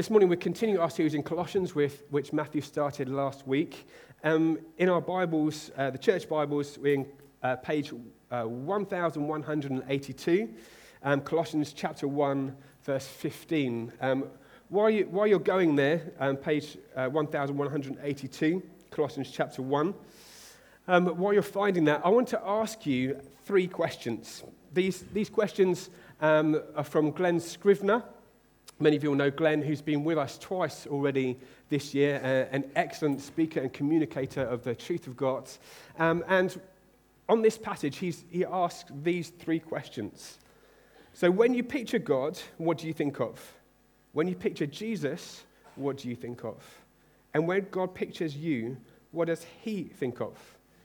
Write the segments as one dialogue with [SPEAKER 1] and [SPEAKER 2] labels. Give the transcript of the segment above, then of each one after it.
[SPEAKER 1] This morning, we're continuing our series in Colossians, with, which Matthew started last week. Um, in our Bibles, uh, the church Bibles, we're in uh, page uh, 1182, um, Colossians chapter 1, verse 15. Um, while, you, while you're going there, um, page uh, 1182, Colossians chapter 1, um, while you're finding that, I want to ask you three questions. These, these questions um, are from Glen Scrivener. Many of you will know Glen, who's been with us twice already this year, uh, an excellent speaker and communicator of the truth of God. Um, and on this passage, he asks these three questions. So, when you picture God, what do you think of? When you picture Jesus, what do you think of? And when God pictures you, what does he think of?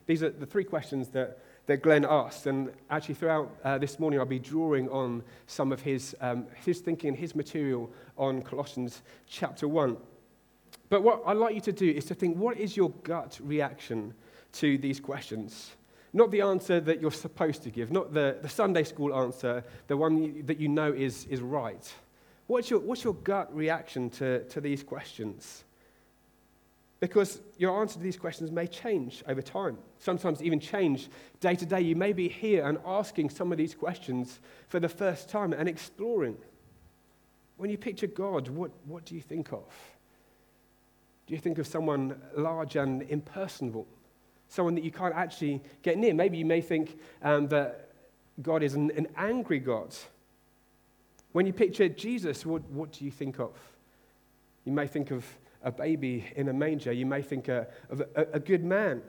[SPEAKER 1] These are the three questions that that Glen asked. And actually, throughout uh, this morning, I'll be drawing on some of his, um, his thinking his material on Colossians chapter 1. But what I'd like you to do is to think what is your gut reaction to these questions? Not the answer that you're supposed to give, not the, the Sunday school answer, the one you, that you know is, is right. What's your, what's your gut reaction to, to these questions? Because your answer to these questions may change over time, sometimes even change day to day. You may be here and asking some of these questions for the first time and exploring. When you picture God, what, what do you think of? Do you think of someone large and impersonal? Someone that you can't actually get near? Maybe you may think um, that God is an, an angry God. When you picture Jesus, what, what do you think of? You may think of a baby in a manger, you may think of a, a good man.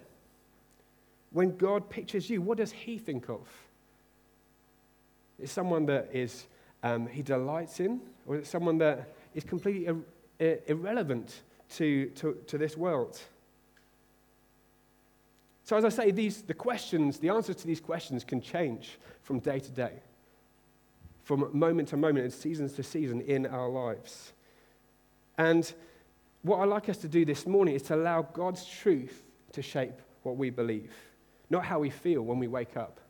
[SPEAKER 1] When God pictures you, what does he think of? Is someone that is um, he delights in, or is someone that is completely ir- irrelevant to, to, to this world? So, as I say, these, the questions, the answers to these questions can change from day to day, from moment to moment, and seasons to season in our lives. And what I'd like us to do this morning is to allow God's truth to shape what we believe, not how we feel when we wake up.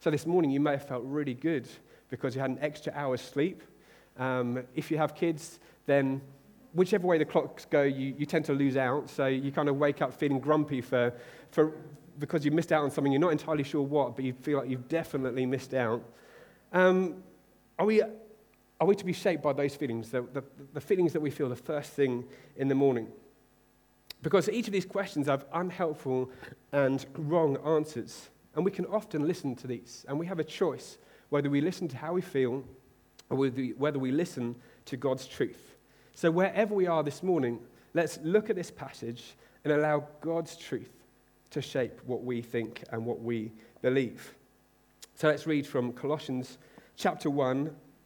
[SPEAKER 1] So this morning you may have felt really good because you had an extra hour's sleep. Um, if you have kids, then whichever way the clocks go, you, you tend to lose out. So you kind of wake up feeling grumpy for, for, because you missed out on something. You're not entirely sure what, but you feel like you've definitely missed out. Um, are we are we to be shaped by those feelings, the, the, the, feelings that we feel the first thing in the morning? Because each of these questions have unhelpful and wrong answers. And we can often listen to these. And we have a choice whether we listen to how we feel or whether we listen to God's truth. So, wherever we are this morning, let's look at this passage and allow God's truth to shape what we think and what we believe. So, let's read from Colossians chapter 1,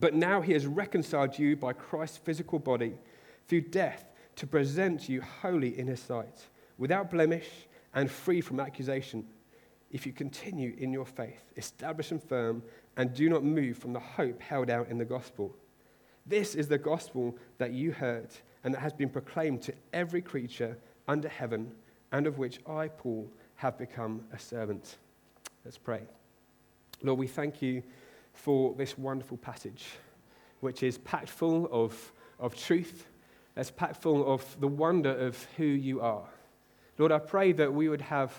[SPEAKER 1] But now he has reconciled you by Christ's physical body through death to present you holy in his sight, without blemish and free from accusation. If you continue in your faith, establish and firm, and do not move from the hope held out in the gospel. This is the gospel that you heard and that has been proclaimed to every creature under heaven, and of which I, Paul, have become a servant. Let's pray. Lord, we thank you for this wonderful passage, which is packed full of, of truth that's packed full of the wonder of who you are. Lord, I pray that we would have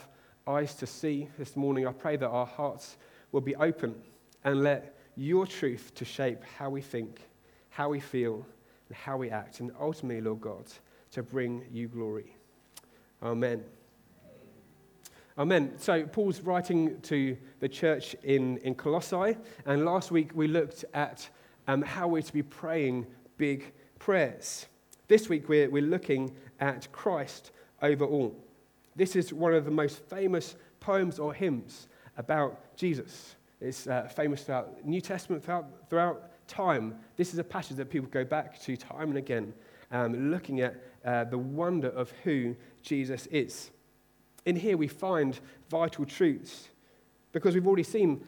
[SPEAKER 1] eyes to see this morning. I pray that our hearts will be open and let your truth to shape how we think, how we feel, and how we act, and ultimately, Lord God, to bring you glory. Amen. Amen. So, Paul's writing to the church in, in Colossae, and last week we looked at um, how we're to be praying big prayers. This week we're, we're looking at Christ over all. This is one of the most famous poems or hymns about Jesus. It's uh, famous throughout New Testament, throughout, throughout time. This is a passage that people go back to time and again, um, looking at uh, the wonder of who Jesus is. In here, we find vital truths because we've already seen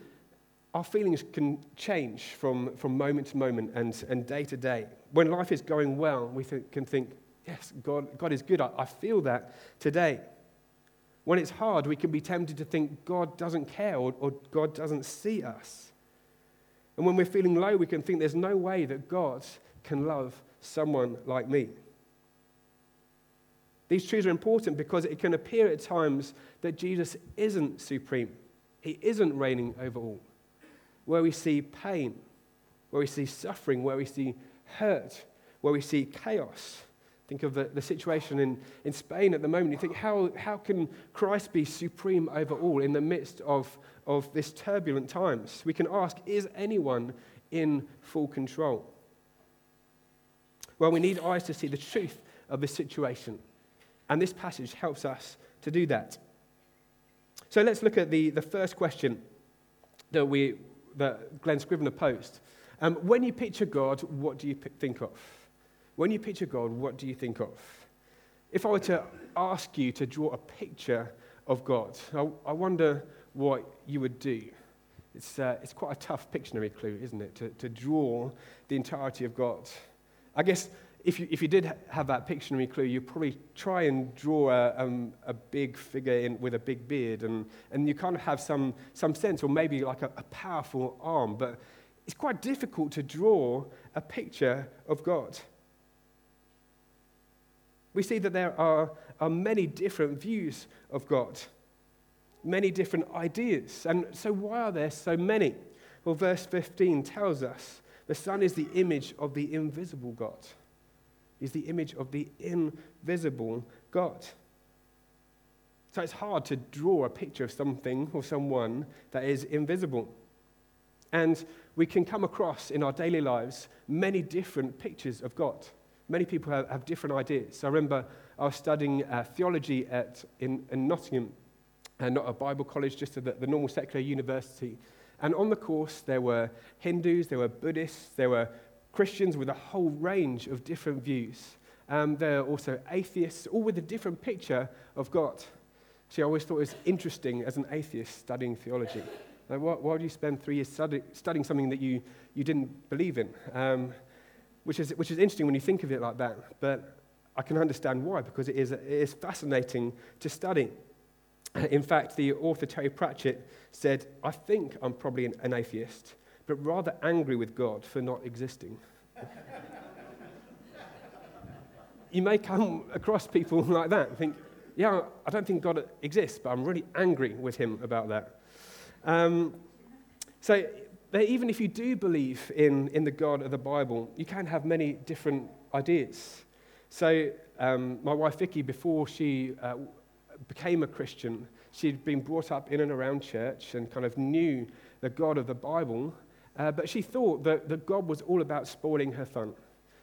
[SPEAKER 1] our feelings can change from, from moment to moment and, and day to day. When life is going well, we can think, yes, God, God is good. I, I feel that today. When it's hard, we can be tempted to think God doesn't care or, or God doesn't see us. And when we're feeling low, we can think there's no way that God can love someone like me. These truths are important because it can appear at times that Jesus isn't supreme, he isn't reigning over all. Where we see pain, where we see suffering, where we see hurt, where we see chaos. Think of the, the situation in, in Spain at the moment. You think, how, how can Christ be supreme over all in the midst of, of this turbulent times? We can ask, is anyone in full control? Well, we need eyes to see the truth of the situation. And this passage helps us to do that. So let's look at the, the first question that, we, that Glen Scrivener posed. Um, when you picture God, what do you think of? When you picture God, what do you think of? If I were to ask you to draw a picture of God, I, I wonder what you would do. It's, uh, it's quite a tough Pictionary clue, isn't it, to, to draw the entirety of God. I guess if you, if you did have that Pictionary clue, you'd probably try and draw a, um, a big figure in, with a big beard, and, and you kind of have some, some sense, or maybe like a, a powerful arm. But it's quite difficult to draw a picture of God. We see that there are, are many different views of God, many different ideas. And so, why are there so many? Well, verse 15 tells us the Son is the image of the invisible God is the image of the invisible God. So it's hard to draw a picture of something or someone that is invisible. And we can come across in our daily lives many different pictures of God. Many people have, have different ideas. I remember I was studying uh, theology at, in, in Nottingham, and uh, not a Bible college, just the, the normal secular university. And on the course, there were Hindus, there were Buddhists, there were Christians with a whole range of different views. Um, there are also atheists, all with a different picture of God. See, I always thought it was interesting as an atheist studying theology. Like, why, why would you spend three years study, studying something that you, you didn't believe in? Um, which, is, which is interesting when you think of it like that. But I can understand why, because it is, it is fascinating to study. In fact, the author Terry Pratchett said, I think I'm probably an, an atheist but rather angry with God for not existing. you may come across people like that and think, yeah, I don't think God exists, but I'm really angry with him about that. Um, so, even if you do believe in, in the God of the Bible, you can have many different ideas. So, um, my wife Vicky, before she uh, became a Christian, she'd been brought up in and around church and kind of knew the God of the Bible, uh, but she thought that, that God was all about spoiling her fun.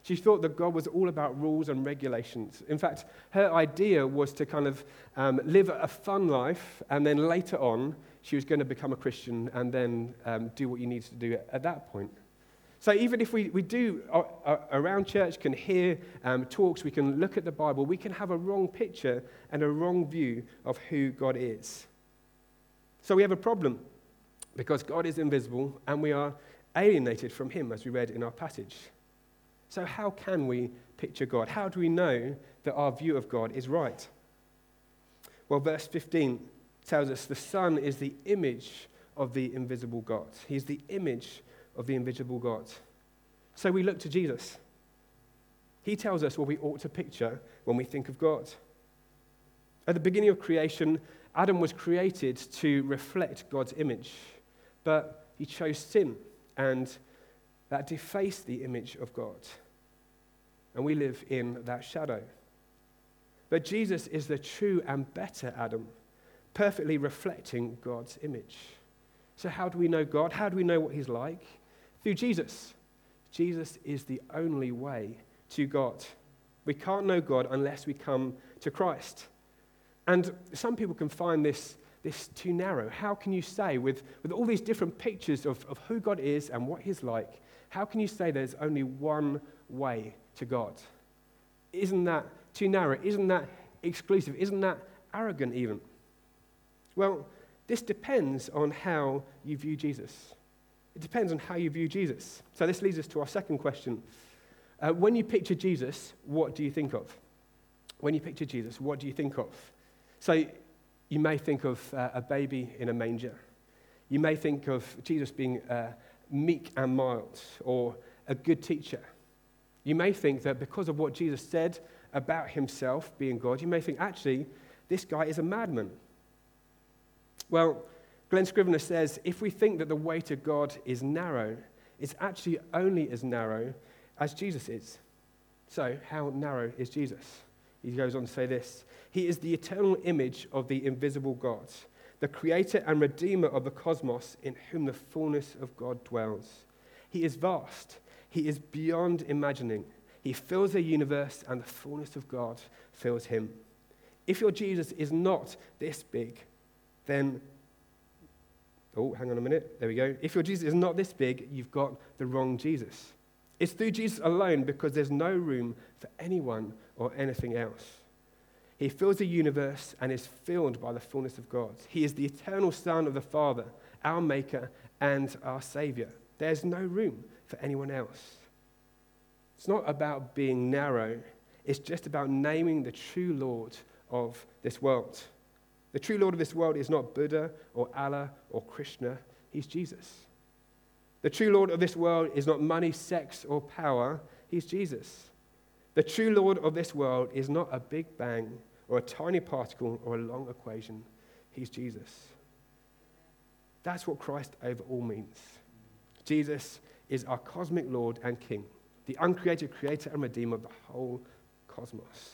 [SPEAKER 1] She thought that God was all about rules and regulations. In fact, her idea was to kind of um, live a fun life, and then later on, she was going to become a Christian and then um, do what you need to do at, at, that point. So, even if we, we do uh, uh, around church, can hear um, talks, we can look at the Bible, we can have a wrong picture and a wrong view of who God is. So, we have a problem because God is invisible and we are alienated from Him, as we read in our passage. So, how can we picture God? How do we know that our view of God is right? Well, verse 15 tells us the Son is the image of the invisible God. He's the image of the invisible God. So we look to Jesus. He tells us what we ought to picture when we think of God. At the beginning of creation, Adam was created to reflect God's image but he chose sin, and that defaced the image of God. And we live in that shadow. But Jesus is the true and better Adam, perfectly reflecting God's image. So, how do we know God? How do we know what He's like? Through Jesus. Jesus is the only way to God. We can't know God unless we come to Christ. And some people can find this, this too narrow. How can you say, with, with all these different pictures of, of who God is and what He's like, how can you say there's only one way to God? Isn't that too narrow? Isn't that exclusive? Isn't that arrogant, even? Well, this depends on how you view Jesus. It depends on how you view Jesus. So, this leads us to our second question. Uh, when you picture Jesus, what do you think of? When you picture Jesus, what do you think of? So, you may think of uh, a baby in a manger. You may think of Jesus being uh, meek and mild or a good teacher. You may think that because of what Jesus said about himself being God, you may think, actually, this guy is a madman. Well, Glen Scrivener says if we think that the way to God is narrow, it's actually only as narrow as Jesus is. So, how narrow is Jesus? He goes on to say this He is the eternal image of the invisible God, the creator and redeemer of the cosmos, in whom the fullness of God dwells. He is vast, he is beyond imagining. He fills the universe, and the fullness of God fills him. If your Jesus is not this big, then, oh, hang on a minute. There we go. If your Jesus is not this big, you've got the wrong Jesus. It's through Jesus alone because there's no room for anyone or anything else. He fills the universe and is filled by the fullness of God. He is the eternal Son of the Father, our Maker and our Savior. There's no room for anyone else. It's not about being narrow, it's just about naming the true Lord of this world. The true Lord of this world is not Buddha or Allah or Krishna, he's Jesus. The true Lord of this world is not money, sex, or power, he's Jesus. The true Lord of this world is not a big bang or a tiny particle or a long equation, he's Jesus. That's what Christ over all means. Jesus is our cosmic Lord and King the uncreated creator and redeemer of the whole cosmos.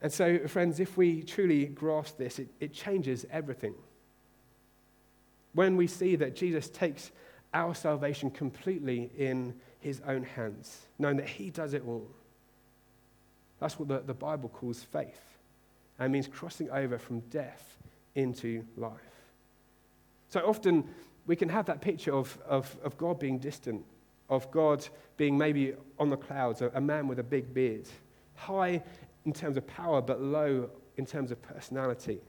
[SPEAKER 1] And so, friends, if we truly grasp this, it, it changes everything. When we see that Jesus takes our salvation completely in his own hands, knowing that he does it all. That's what the, the Bible calls faith. And means crossing over from death into life. So often we can have that picture of, of, of God being distant of God being maybe on the clouds, a, man with a big beard, high in terms of power, but low in terms of personality.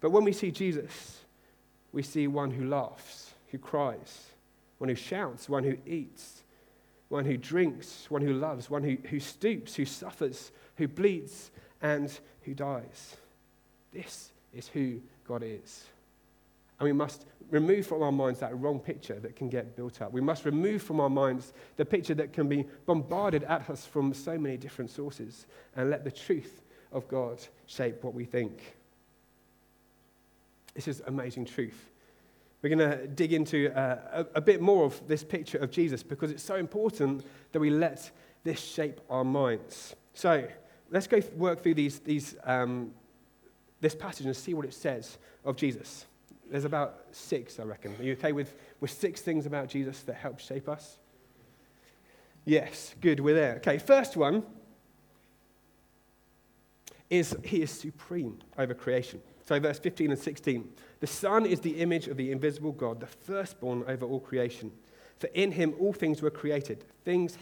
[SPEAKER 1] But when we see Jesus, we see one who laughs, who cries, one who shouts, one who eats, one who drinks, one who loves, one who, who stoops, who suffers, who bleeds, and who dies. This is who God is. And we must remove from our minds that wrong picture that can get built up. We must remove from our minds the picture that can be bombarded at us from so many different sources and let the truth of God shape what we think. This is amazing truth. We're going to dig into uh, a, a, bit more of this picture of Jesus because it's so important that we let this shape our minds. So let's go work through these, these, um, this passage and see what it says of Jesus. There's about six, I reckon. Are you okay with, with six things about Jesus that help shape us? Yes, good, we're there. Okay, first one is he is supreme over creation. So, verse 15 and 16. The Son is the image of the invisible God, the firstborn over all creation. For in him all things were created, things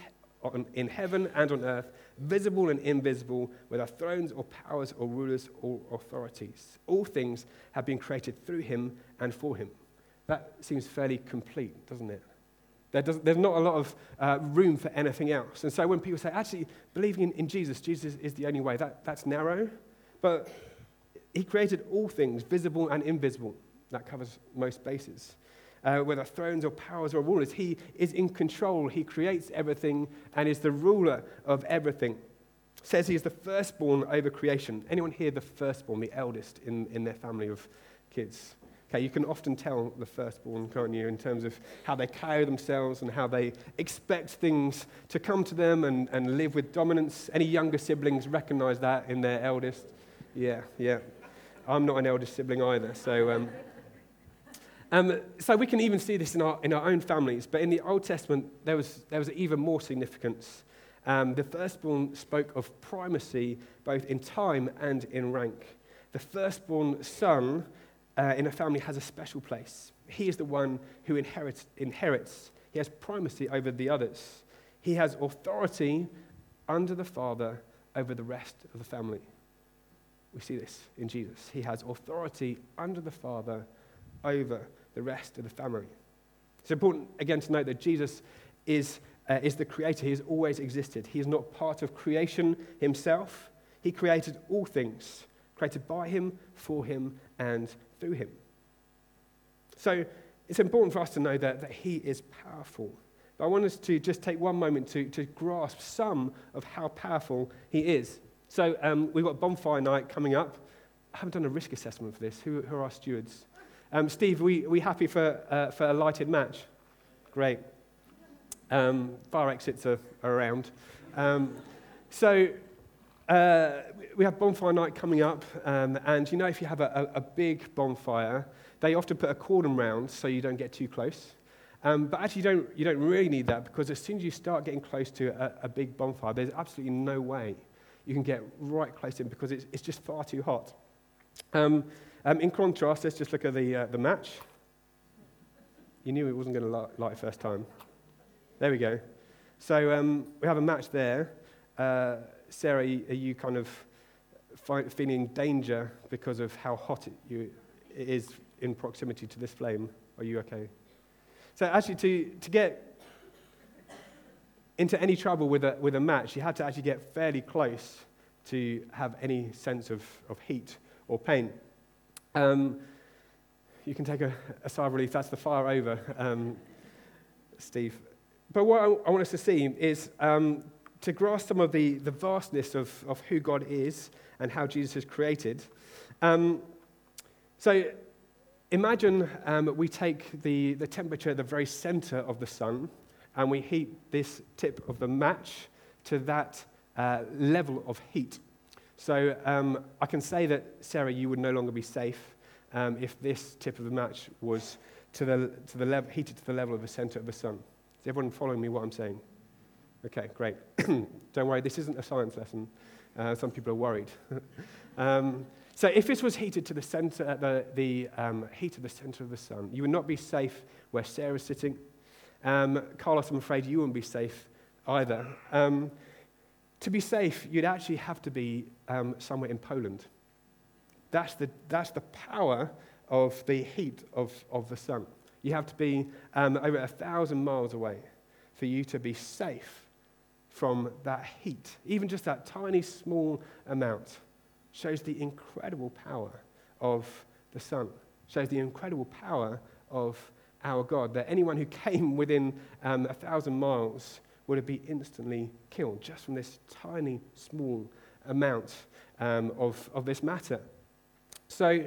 [SPEAKER 1] in heaven and on earth, visible and invisible, whether thrones or powers or rulers or authorities. All things have been created through him and for him. That seems fairly complete, doesn't it? There does, there's not a lot of uh, room for anything else. And so when people say, actually, believing in, in Jesus, Jesus is the only way, that, that's narrow. But he created all things, visible and invisible. That covers most bases uh, whether thrones or powers or rulers. He is in control. He creates everything and is the ruler of everything. Says he is the firstborn over creation. Anyone here the firstborn, the eldest in, in their family of kids? Okay, you can often tell the firstborn, can't you, in terms of how they carry themselves and how they expect things to come to them and, and live with dominance. Any younger siblings recognize that in their eldest? Yeah, yeah. I'm not an eldest sibling either, so. Um, um, so we can even see this in our, in our own families, but in the Old Testament, there was, there was even more significance. Um, the firstborn spoke of primacy both in time and in rank. The firstborn son uh, in a family has a special place. He is the one who inherits, inherits. He has primacy over the others. He has authority under the father over the rest of the family. We see this in Jesus. He has authority under the father over the rest of the family. It's important, again, to note that Jesus is, uh, is the creator. He has always existed. He is not part of creation himself. He created all things, created by him, for him, and through him. So it's important for us to know that, that he is powerful. But I want us to just take one moment to, to grasp some of how powerful he is. So um, we've got bonfire night coming up. I haven't done a risk assessment for this. Who, who are our stewards? Um, Steve, we, we happy for, uh, for a lighted match? Great. Um, fire exits are, are around. Um, so uh, we have bonfire night coming up, um, and you know, if you have a, a, a, big bonfire, they often put a cordon round so you don't get too close. Um, but actually, you don't, you don't really need that because as soon as you start getting close to a, a big bonfire, there's absolutely no way you can get right close in because it's, it's just far too hot. Um, um, in contrast, let's just look at the, uh, the match. You knew it wasn't going to light, light first time. There we go. So um, we have a match there. Uh, Sarah, are you kind of feeling danger because of how hot it, you, it is in proximity to this flame? Are you okay? So, actually, to, to get into any trouble with a, with a match, you had to actually get fairly close to have any sense of, of heat or pain. Um, you can take a, a sigh of relief. That's the fire over, um, Steve. But what I, I, want us to see is um, to grasp some of the, the vastness of, of who God is and how Jesus has created. Um, so imagine um, we take the, the temperature at the very center of the sun and we heat this tip of the match to that uh, level of heat. So um, I can say that, Sarah, you would no longer be safe um, if this tip of the match was to the, to the level, heated to the level of the center of the sun. Is everyone following me what I'm saying? Okay, great. Don't worry, this isn't a science lesson. Uh, some people are worried. um, so if this was heated to the center, the, the um, heat of the center of the sun, you would not be safe where Sarah's sitting. Um, Carlos, I'm afraid you wouldn't be safe either. Um, to be safe, you'd actually have to be um, somewhere in Poland. That's the, that's the power of the heat of, of the sun. You have to be um, over a thousand miles away for you to be safe from that heat. Even just that tiny, small amount shows the incredible power of the sun, shows the incredible power of our God. That anyone who came within um, a thousand miles would have been instantly killed just from this tiny, small amount um, of, of this matter. So,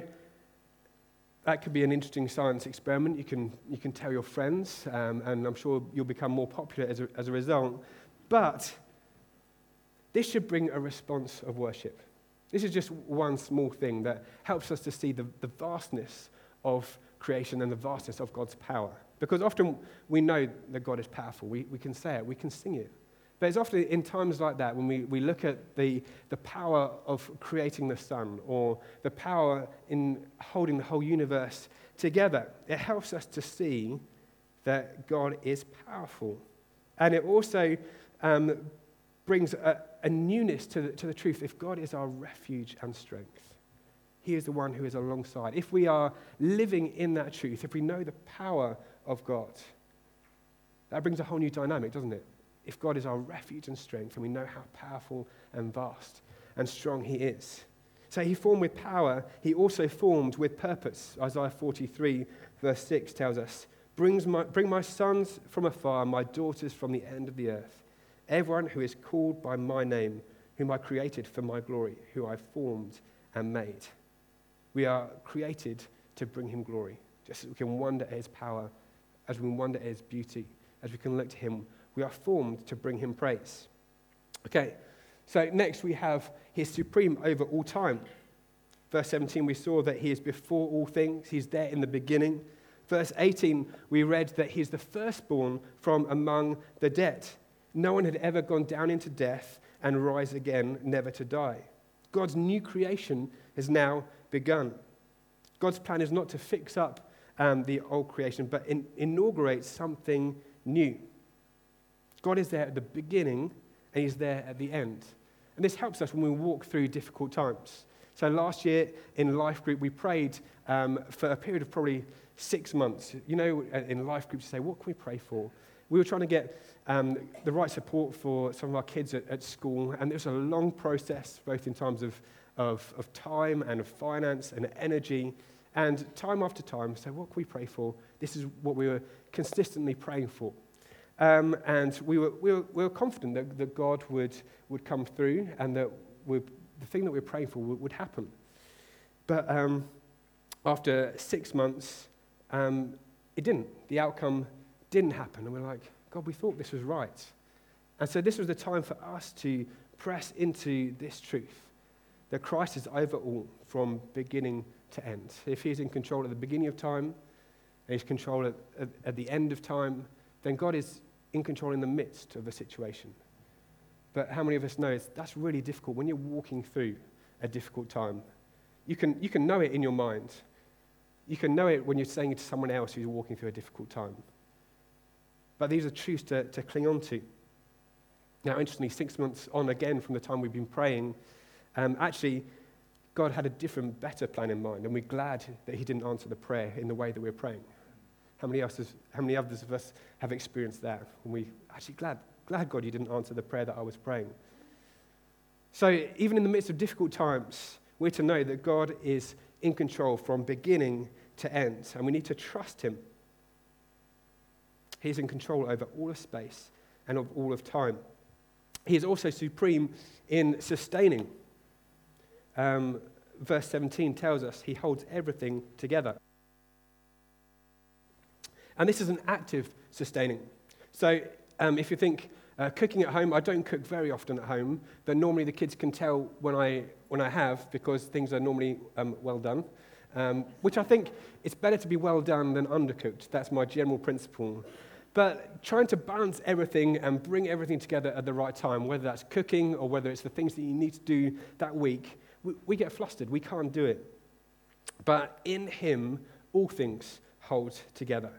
[SPEAKER 1] that could be an interesting science experiment. You can, you can tell your friends, um, and I'm sure you'll become more popular as a, as a result. But this should bring a response of worship. This is just one small thing that helps us to see the, the vastness of creation and the vastness of God's power. Because often we know that God is powerful. We, we can say it, we can sing it. But it's often in times like that when we, we look at the, the power of creating the sun or the power in holding the whole universe together, it helps us to see that God is powerful. And it also um, brings a, a newness to the, to the truth. If God is our refuge and strength, He is the one who is alongside. If we are living in that truth, if we know the power of God. That brings a whole new dynamic, doesn't it? If God is our refuge and strength, and we know how powerful and vast and strong He is. So He formed with power, He also formed with purpose. Isaiah 43, verse 6 tells us Brings my, Bring my sons from afar, my daughters from the end of the earth. Everyone who is called by my name, whom I created for my glory, who I formed and made. We are created to bring him glory. Just as we can wonder at his power, as we can wonder at his beauty, as we can look to him, we are formed to bring him praise. Okay, so next we have he is supreme over all time. Verse 17, we saw that he is before all things, he's there in the beginning. Verse 18, we read that he's the firstborn from among the dead. No one had ever gone down into death and rise again, never to die. God's new creation has now begun. God's plan is not to fix up um, the old creation, but in, inaugurate something new. God is there at the beginning and He's there at the end. And this helps us when we walk through difficult times. So last year in Life Group, we prayed um, for a period of probably six months. You know, in Life Group, you say, What can we pray for? We were trying to get um, the right support for some of our kids at, at school, and it was a long process, both in terms of, of, of time and of finance and energy. And time after time, so what can we pray for? This is what we were consistently praying for. Um, and we were, we were, we were confident that, that God would, would come through and that the thing that we were praying for would, would happen. But um, after six months, um, it didn't. The outcome didn't happen. And we're like, God, we thought this was right. And so this was the time for us to press into this truth that Christ is over all from beginning to end. If he's in control at the beginning of time and he's in control at, at, at the end of time, then God is in control in the midst of a situation. But how many of us know that's really difficult when you're walking through a difficult time? You can, you can know it in your mind. You can know it when you're saying it to someone else who's walking through a difficult time. But these are truths to, to cling on to. Now, interestingly, six months on again from the time we've been praying, um, actually, God had a different, better plan in mind, and we're glad that He didn't answer the prayer in the way that we're praying. How many, else how many others of us have experienced that? And we actually glad, glad God you didn't answer the prayer that I was praying. So even in the midst of difficult times, we're to know that God is in control from beginning to end, and we need to trust Him. He is in control over all of space and of all of time. He is also supreme in sustaining. Um, verse 17 tells us he holds everything together. And this is an active sustaining. So um, if you think uh, cooking at home, I don't cook very often at home, but normally the kids can tell when I, when I have because things are normally um, well done. Um, which I think it's better to be well done than undercooked. That's my general principle. But trying to balance everything and bring everything together at the right time, whether that's cooking or whether it's the things that you need to do that week, we, we get flustered. We can't do it. But in Him, all things hold together.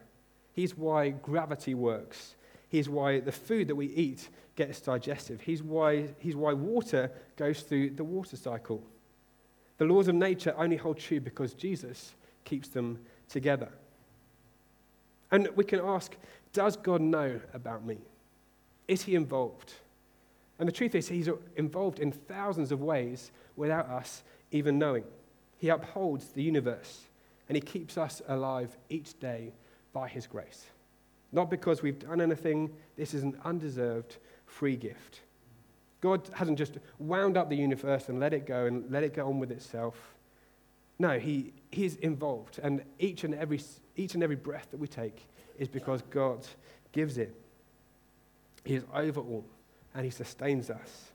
[SPEAKER 1] He's why gravity works. He's why the food that we eat gets digestive. He's why, he's why water goes through the water cycle. The laws of nature only hold true because Jesus keeps them together. And we can ask Does God know about me? Is he involved? And the truth is, he's involved in thousands of ways without us even knowing. He upholds the universe and he keeps us alive each day by his grace. Not because we've done anything, this is an undeserved free gift. God hasn't just wound up the universe and let it go and let it go on with itself. No, he, he is involved. And each and, every, each and every breath that we take is because God gives it. He is over all and he sustains us.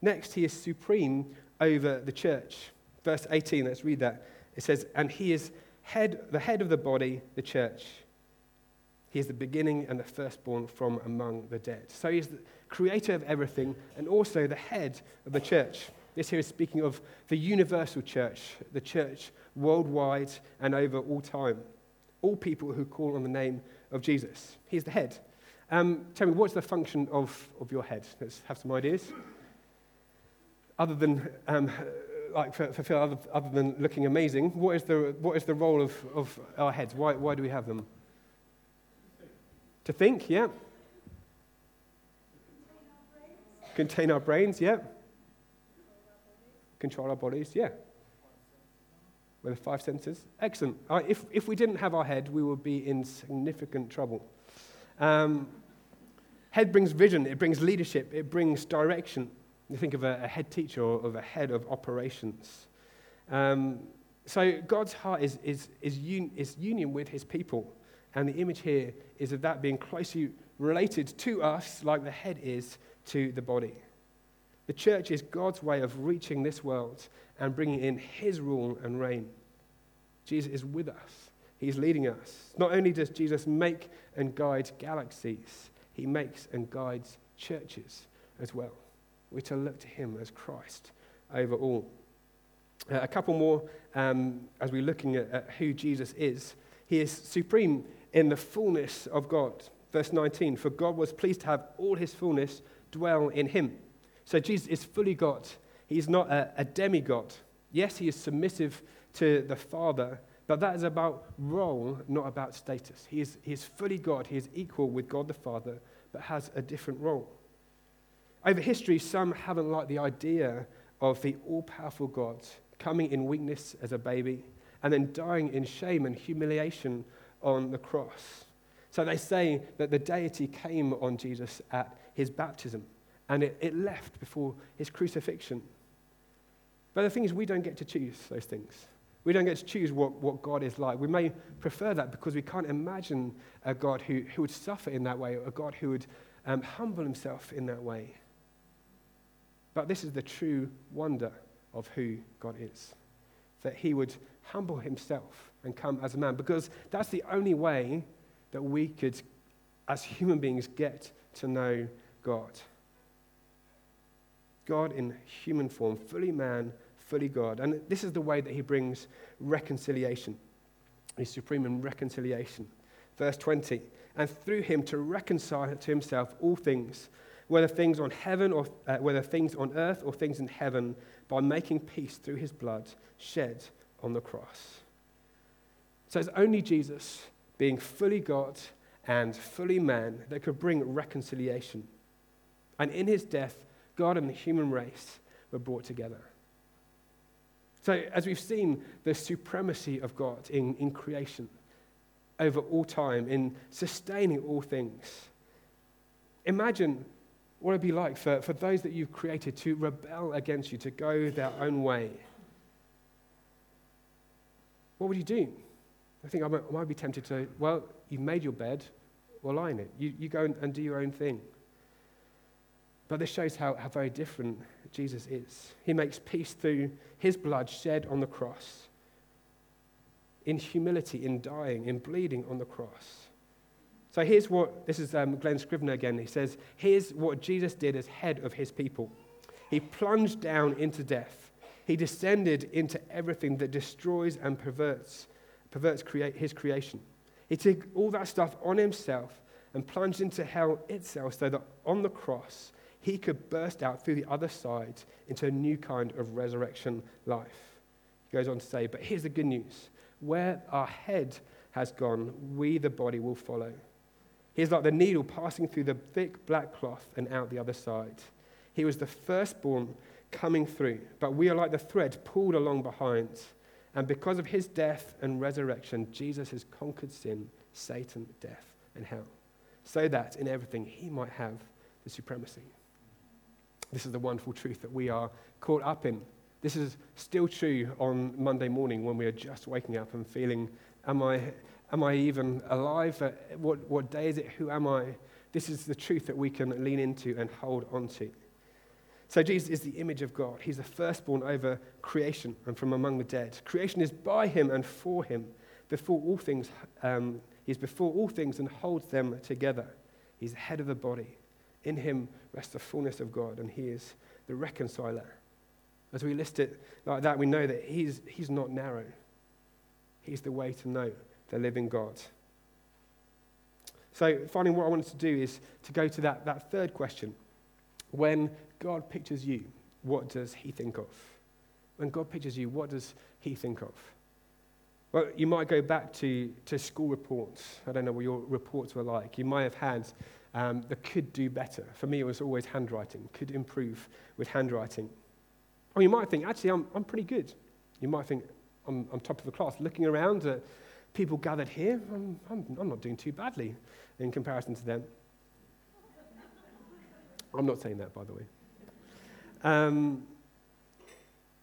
[SPEAKER 1] Next, he is supreme over the church. Verse 18, let's read that. It says, And he is head, the head of the body, the church. He is the beginning and the firstborn from among the dead. So he is the creator of everything and also the head of the church. This here is speaking of the universal church, the church worldwide and over all time. All people who call on the name of Jesus. He's the head. Um, tell me, what's the function of, of your head? Let's have some ideas. Other than um, like for, for Phil, other, other, than looking amazing, what is the, what is the role of, of our heads? Why, why do we have them? To think, yeah. Contain our brains, yeah. Control our bodies, yeah. With the five senses. Excellent. Uh, if, if we didn't have our head, we would be in significant trouble. Um, head brings vision, it brings leadership, it brings direction. You think of a, a head teacher or of a head of operations. Um, So God's heart is, is, is, un, is union with his people. And the image here is of that being closely related to us, like the head is to the body. The church is God's way of reaching this world and bringing in his rule and reign. Jesus is with us, he's leading us. Not only does Jesus make and guide galaxies, he makes and guides churches as well. We're to look to him as Christ over all. Uh, a couple more um, as we're looking at, at who Jesus is. He is supreme in the fullness of God. Verse 19 For God was pleased to have all his fullness dwell in him. So Jesus is fully God. He's not a, a demigod. Yes, he is submissive to the Father, but that is about role, not about status. He is, he is fully God. He is equal with God the Father, but has a different role. Over history, some haven't liked the idea of the all powerful God coming in weakness as a baby, and then dying in shame and humiliation on the cross. So they say that the deity came on Jesus at his baptism, and it, it left before his crucifixion. But the thing is, we don't get to choose those things. We don't get to choose what, what God is like. We may prefer that because we can't imagine a God who, who would suffer in that way, or a God who would um, humble himself in that way. But this is the true wonder of who God is that he would humble himself and come as a man, because that's the only way that we could, as human beings, get to know God. God in human form, fully man, fully God. And this is the way that he brings reconciliation. He's supreme in reconciliation. Verse 20, and through him to reconcile to himself all things, whether things on heaven or uh, whether things on earth or things in heaven, by making peace through his blood shed on the cross. So it's only Jesus, being fully God and fully man, that could bring reconciliation. And in his death, God and the human race were brought together. So, as we've seen the supremacy of God in, in creation over all time, in sustaining all things, imagine what it'd be like for, for those that you've created to rebel against you, to go their own way. What would you do? I think I might, I might be tempted to, well, you've made your bed, well, lie in it. You, you go and do your own thing. But this shows how, how very different Jesus is. He makes peace through his blood shed on the cross, in humility, in dying, in bleeding on the cross. So here's what this is um, Glen Scrivener again. He says, Here's what Jesus did as head of his people. He plunged down into death. He descended into everything that destroys and perverts, perverts create, his creation. He took all that stuff on himself and plunged into hell itself so that on the cross he could burst out through the other side into a new kind of resurrection life. He goes on to say, But here's the good news where our head has gone, we, the body, will follow. He is like the needle passing through the thick black cloth and out the other side. He was the firstborn coming through, but we are like the thread pulled along behind. And because of his death and resurrection, Jesus has conquered sin, Satan, death, and hell, so that in everything he might have the supremacy. This is the wonderful truth that we are caught up in. This is still true on Monday morning when we are just waking up and feeling, Am I Am I even alive? Uh, what, what day is it? Who am I? This is the truth that we can lean into and hold on to. So, Jesus is the image of God. He's the firstborn over creation and from among the dead. Creation is by him and for him. Before all things, um, he's before all things and holds them together. He's the head of the body. In him rests the fullness of God, and he is the reconciler. As we list it like that, we know that he's, he's not narrow. He's the way to know the living God. So, finally, what I wanted to do is to go to that, that third question. When God pictures you, what does he think of? When God pictures you, what does he think of? Well, you might go back to, to school reports. I don't know what your reports were like. You might have had um, the could do better. For me, it was always handwriting, could improve with handwriting. Or you might think, actually, I'm, I'm pretty good. You might think, I'm, I'm top of the class. Looking around at people gathered here, I'm, I'm, I'm not doing too badly in comparison to them. I'm not saying that, by the way. Um,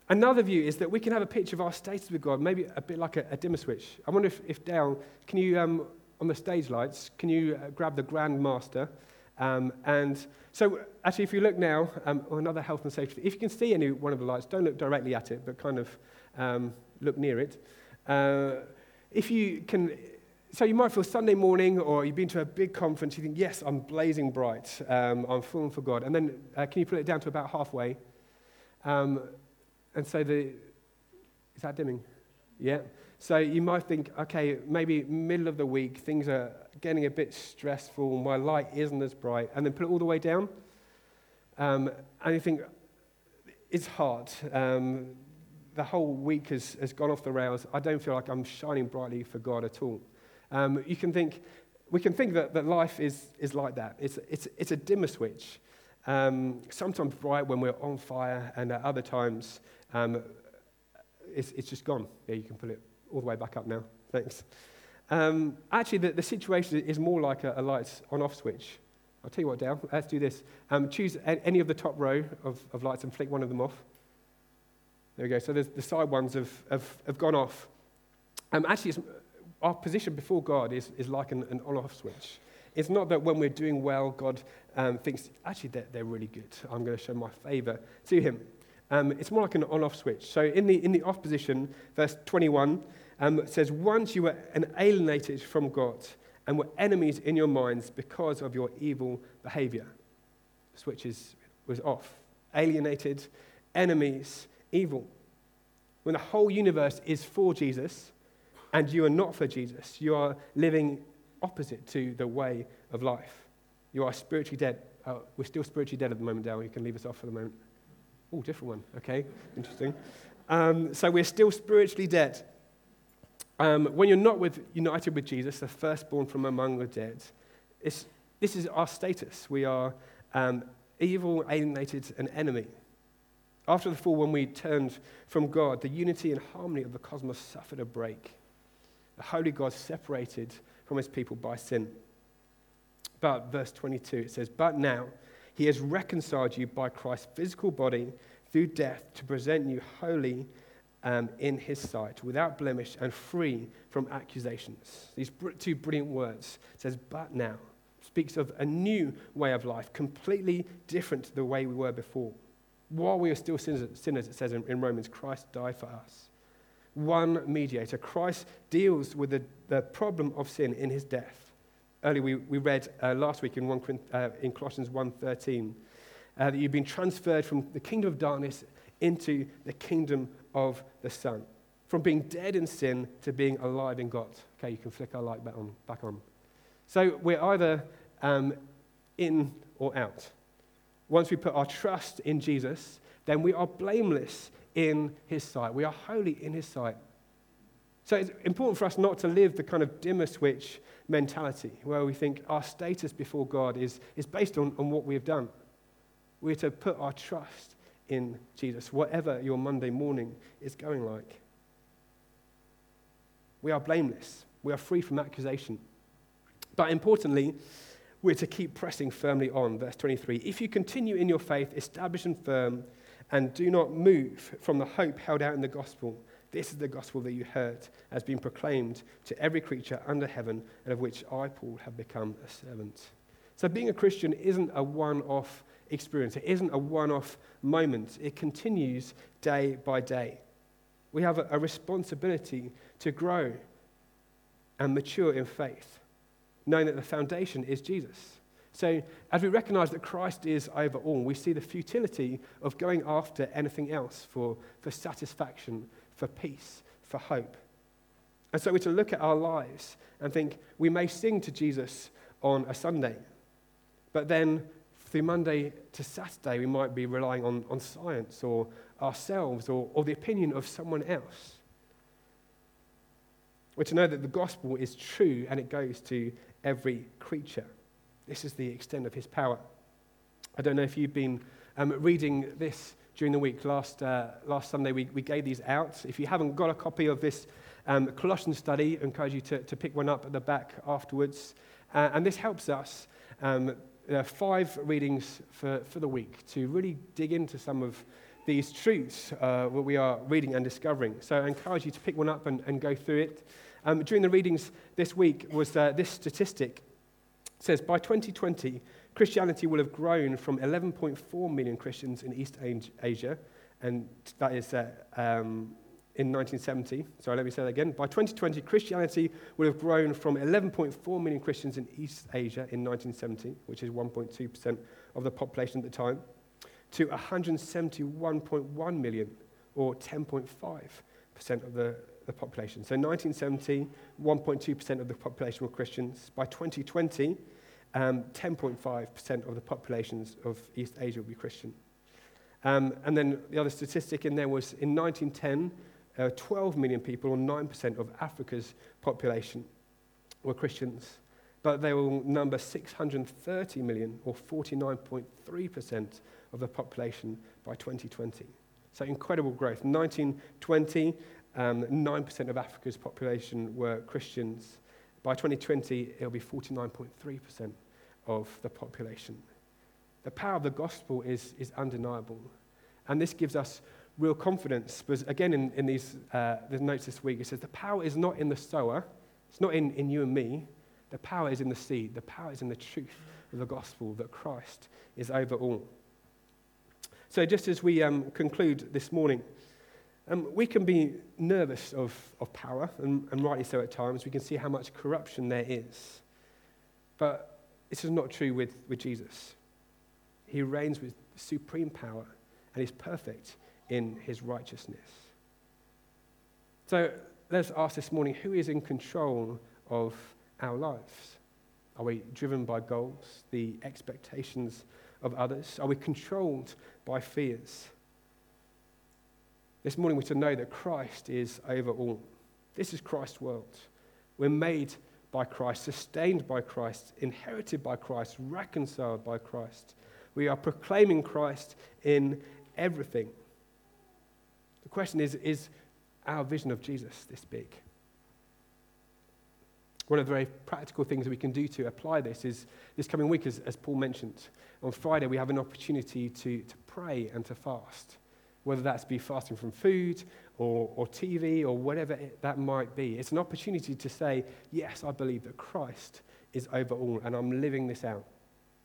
[SPEAKER 1] Another view is that we can have a picture of our status with God, maybe a bit like a, a dimmer switch. I wonder if, if Dale, can you, um, on the stage lights, can you uh, grab the Grand Master? Um, and so, actually, if you look now, um, on another health and safety, if you can see any one of the lights, don't look directly at it, but kind of um, look near it. Uh, if you can, so you might feel Sunday morning or you've been to a big conference, you think, yes, I'm blazing bright, um, I'm full for God. And then uh, can you put it down to about halfway? Um, and so the, is that dimming? Yeah. So you might think, okay, maybe middle of the week, things are getting a bit stressful, my light isn't as bright, and then put it all the way down. Um, and you think, it's hard. Um, the whole week has, has gone off the rails. I don't feel like I'm shining brightly for God at all. Um, you can think, we can think that, that life is, is like that. It's, it's, it's a dimmer switch. Um, sometimes bright when we're on fire, and at other times um, it's, it's just gone. Yeah, you can put it all the way back up now. Thanks. Um, actually, the, the situation is more like a, a lights on off switch. I'll tell you what, Dale, let's do this. Um, choose any of the top row of, of lights and flick one of them off. There we go. So the side ones have, have, have gone off. Um, actually, our position before God is, is like an, an on off switch. It's not that when we're doing well, God um, thinks, actually, they're, they're really good. I'm going to show my favor to him. Um, it's more like an on off switch. So in the, in the off position, verse 21 um, says, Once you were alienated from God and were enemies in your minds because of your evil behavior. The switch is, was off. Alienated, enemies, evil. When the whole universe is for Jesus and you are not for Jesus, you are living opposite to the way of life. You are spiritually dead. Uh, we're still spiritually dead at the moment, Dale. You can leave us off for the moment. Oh, different one. Okay, interesting. Um, so we're still spiritually dead. Um, when you're not with, united with Jesus, the firstborn from among the dead, this is our status. We are um, evil, alienated, and enemy. After the fall, when we turned from God, the unity and harmony of the cosmos suffered a break. The holy God separated from his people by sin. But, verse 22, it says, But now he has reconciled you by Christ's physical body through death to present you holy um, in his sight, without blemish and free from accusations. These two brilliant words says, but now, speaks of a new way of life, completely different to the way we were before. While we are still sinners, it says in, in Romans, Christ died for us. One mediator. Christ deals with the, the problem of sin in his death earlier we, we read uh, last week in, 1, uh, in Colossians 1.13 uh, that you've been transferred from the kingdom of darkness into the kingdom of the Son. From being dead in sin to being alive in God. Okay, you can flick our light back on. Back on. So we're either um, in or out. Once we put our trust in Jesus, then we are blameless in his sight. We are holy in his sight. So it's important for us not to live the kind of dimmer switch mentality where we think our status before God is, is based on, on what we have done. We're to put our trust in Jesus, whatever your Monday morning is going like. We are blameless, we are free from accusation. But importantly, we're to keep pressing firmly on. Verse 23 If you continue in your faith, establish and firm, and do not move from the hope held out in the gospel this is the gospel that you heard, has been proclaimed to every creature under heaven, and of which I, Paul, have become a servant. So, being a Christian isn't a one off experience, it isn't a one off moment. It continues day by day. We have a, a responsibility to grow and mature in faith, knowing that the foundation is Jesus. So, as we recognize that Christ is over all, we see the futility of going after anything else for, for satisfaction, for peace, for hope. And so we're to look at our lives and think we may sing to Jesus on a Sunday, but then through Monday to Saturday, we might be relying on, on science or ourselves or, or the opinion of someone else. We're to know that the gospel is true and it goes to every creature. This is the extent of his power. I don't know if you've been um, reading this during the week. Last, uh, last Sunday, we, we gave these out. If you haven't got a copy of this um, Colossians study, I encourage you to, to pick one up at the back afterwards. Uh, and this helps us. Um, there are five readings for, for the week to really dig into some of these truths uh, we are reading and discovering. So I encourage you to pick one up and, and go through it. Um, during the readings this week was uh, this statistic. It says by 2020, Christianity will have grown from 11.4 million Christians in East Asia, and that is uh, um, in 1970. Sorry, let me say that again. By 2020, Christianity will have grown from 11.4 million Christians in East Asia in 1970, which is 1.2% of the population at the time, to 171.1 million, or 10.5% of the, the population. So 1970, 1.2% of the population were Christians. By 2020, um, 10.5% of the populations of East Asia will be Christian. Um, and then the other statistic in there was in 1910, uh, 12 million people, or 9% of Africa's population, were Christians. But they will number 630 million, or 49.3% of the population by 2020. So incredible growth. 1920, um, 9% of Africa's population were Christians. By 2020, it'll be 49.3% of the population. The power of the gospel is, is undeniable. And this gives us real confidence. Because again, in, in these uh, the notes this week, it says the power is not in the sower, it's not in, in you and me. The power is in the seed. The power is in the truth of the gospel that Christ is over all. So, just as we um, conclude this morning, um, we can be nervous of, of power, and, and rightly so at times. We can see how much corruption there is. But this is not true with, with Jesus. He reigns with supreme power, and is perfect in his righteousness. So let's ask this morning who is in control of our lives? Are we driven by goals, the expectations of others? Are we controlled by fears? This morning we're to know that Christ is over all. This is Christ's world. We're made by Christ, sustained by Christ, inherited by Christ, reconciled by Christ. We are proclaiming Christ in everything. The question is is our vision of Jesus this big? One of the very practical things that we can do to apply this is this coming week, as, as Paul mentioned. On Friday, we have an opportunity to, to pray and to fast, whether that's be fasting from food or, or TV or whatever it, that might be. It's an opportunity to say, Yes, I believe that Christ is over all, and I'm living this out.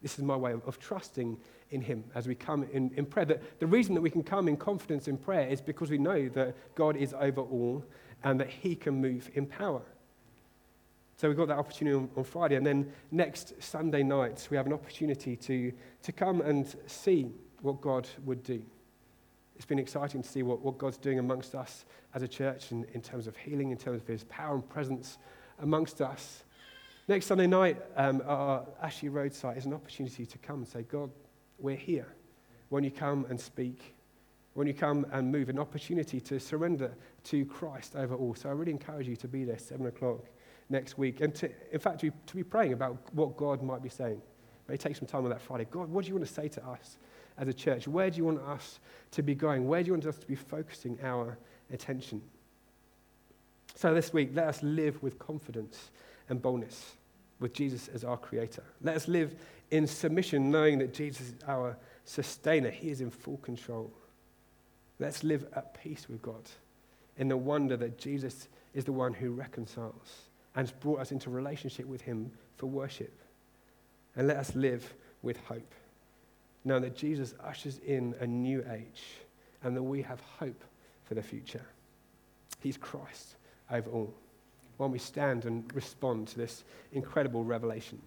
[SPEAKER 1] This is my way of, of trusting in Him as we come in, in prayer. The, the reason that we can come in confidence in prayer is because we know that God is over all and that He can move in power. So we've got that opportunity on, on, Friday. And then next Sunday night, we have an opportunity to, to come and see what God would do. It's been exciting to see what, what God's doing amongst us as a church in, in terms of healing, in terms of His power and presence amongst us. Next Sunday night, um, our Ashley Road site is an opportunity to come and say, God, we're here. When you come and speak, when you come and move, an opportunity to surrender to Christ over all. So I really encourage you to be there 7 o'clock next week. And to, in fact, to, to be praying about what God might be saying. Maybe take some time on that Friday. God, what do you want to say to us as a church? Where do you want us to be going? Where do you want us to be focusing our attention? So this week, let us live with confidence and boldness with Jesus as our creator. Let us live in submission, knowing that Jesus is our sustainer. He is in full control. Let's live at peace with God in the wonder that Jesus is the one who reconciles and has brought us into relationship with Him for worship. And let us live with hope, knowing that Jesus ushers in a new age and that we have hope for the future. He's Christ over all. When we stand and respond to this incredible revelation.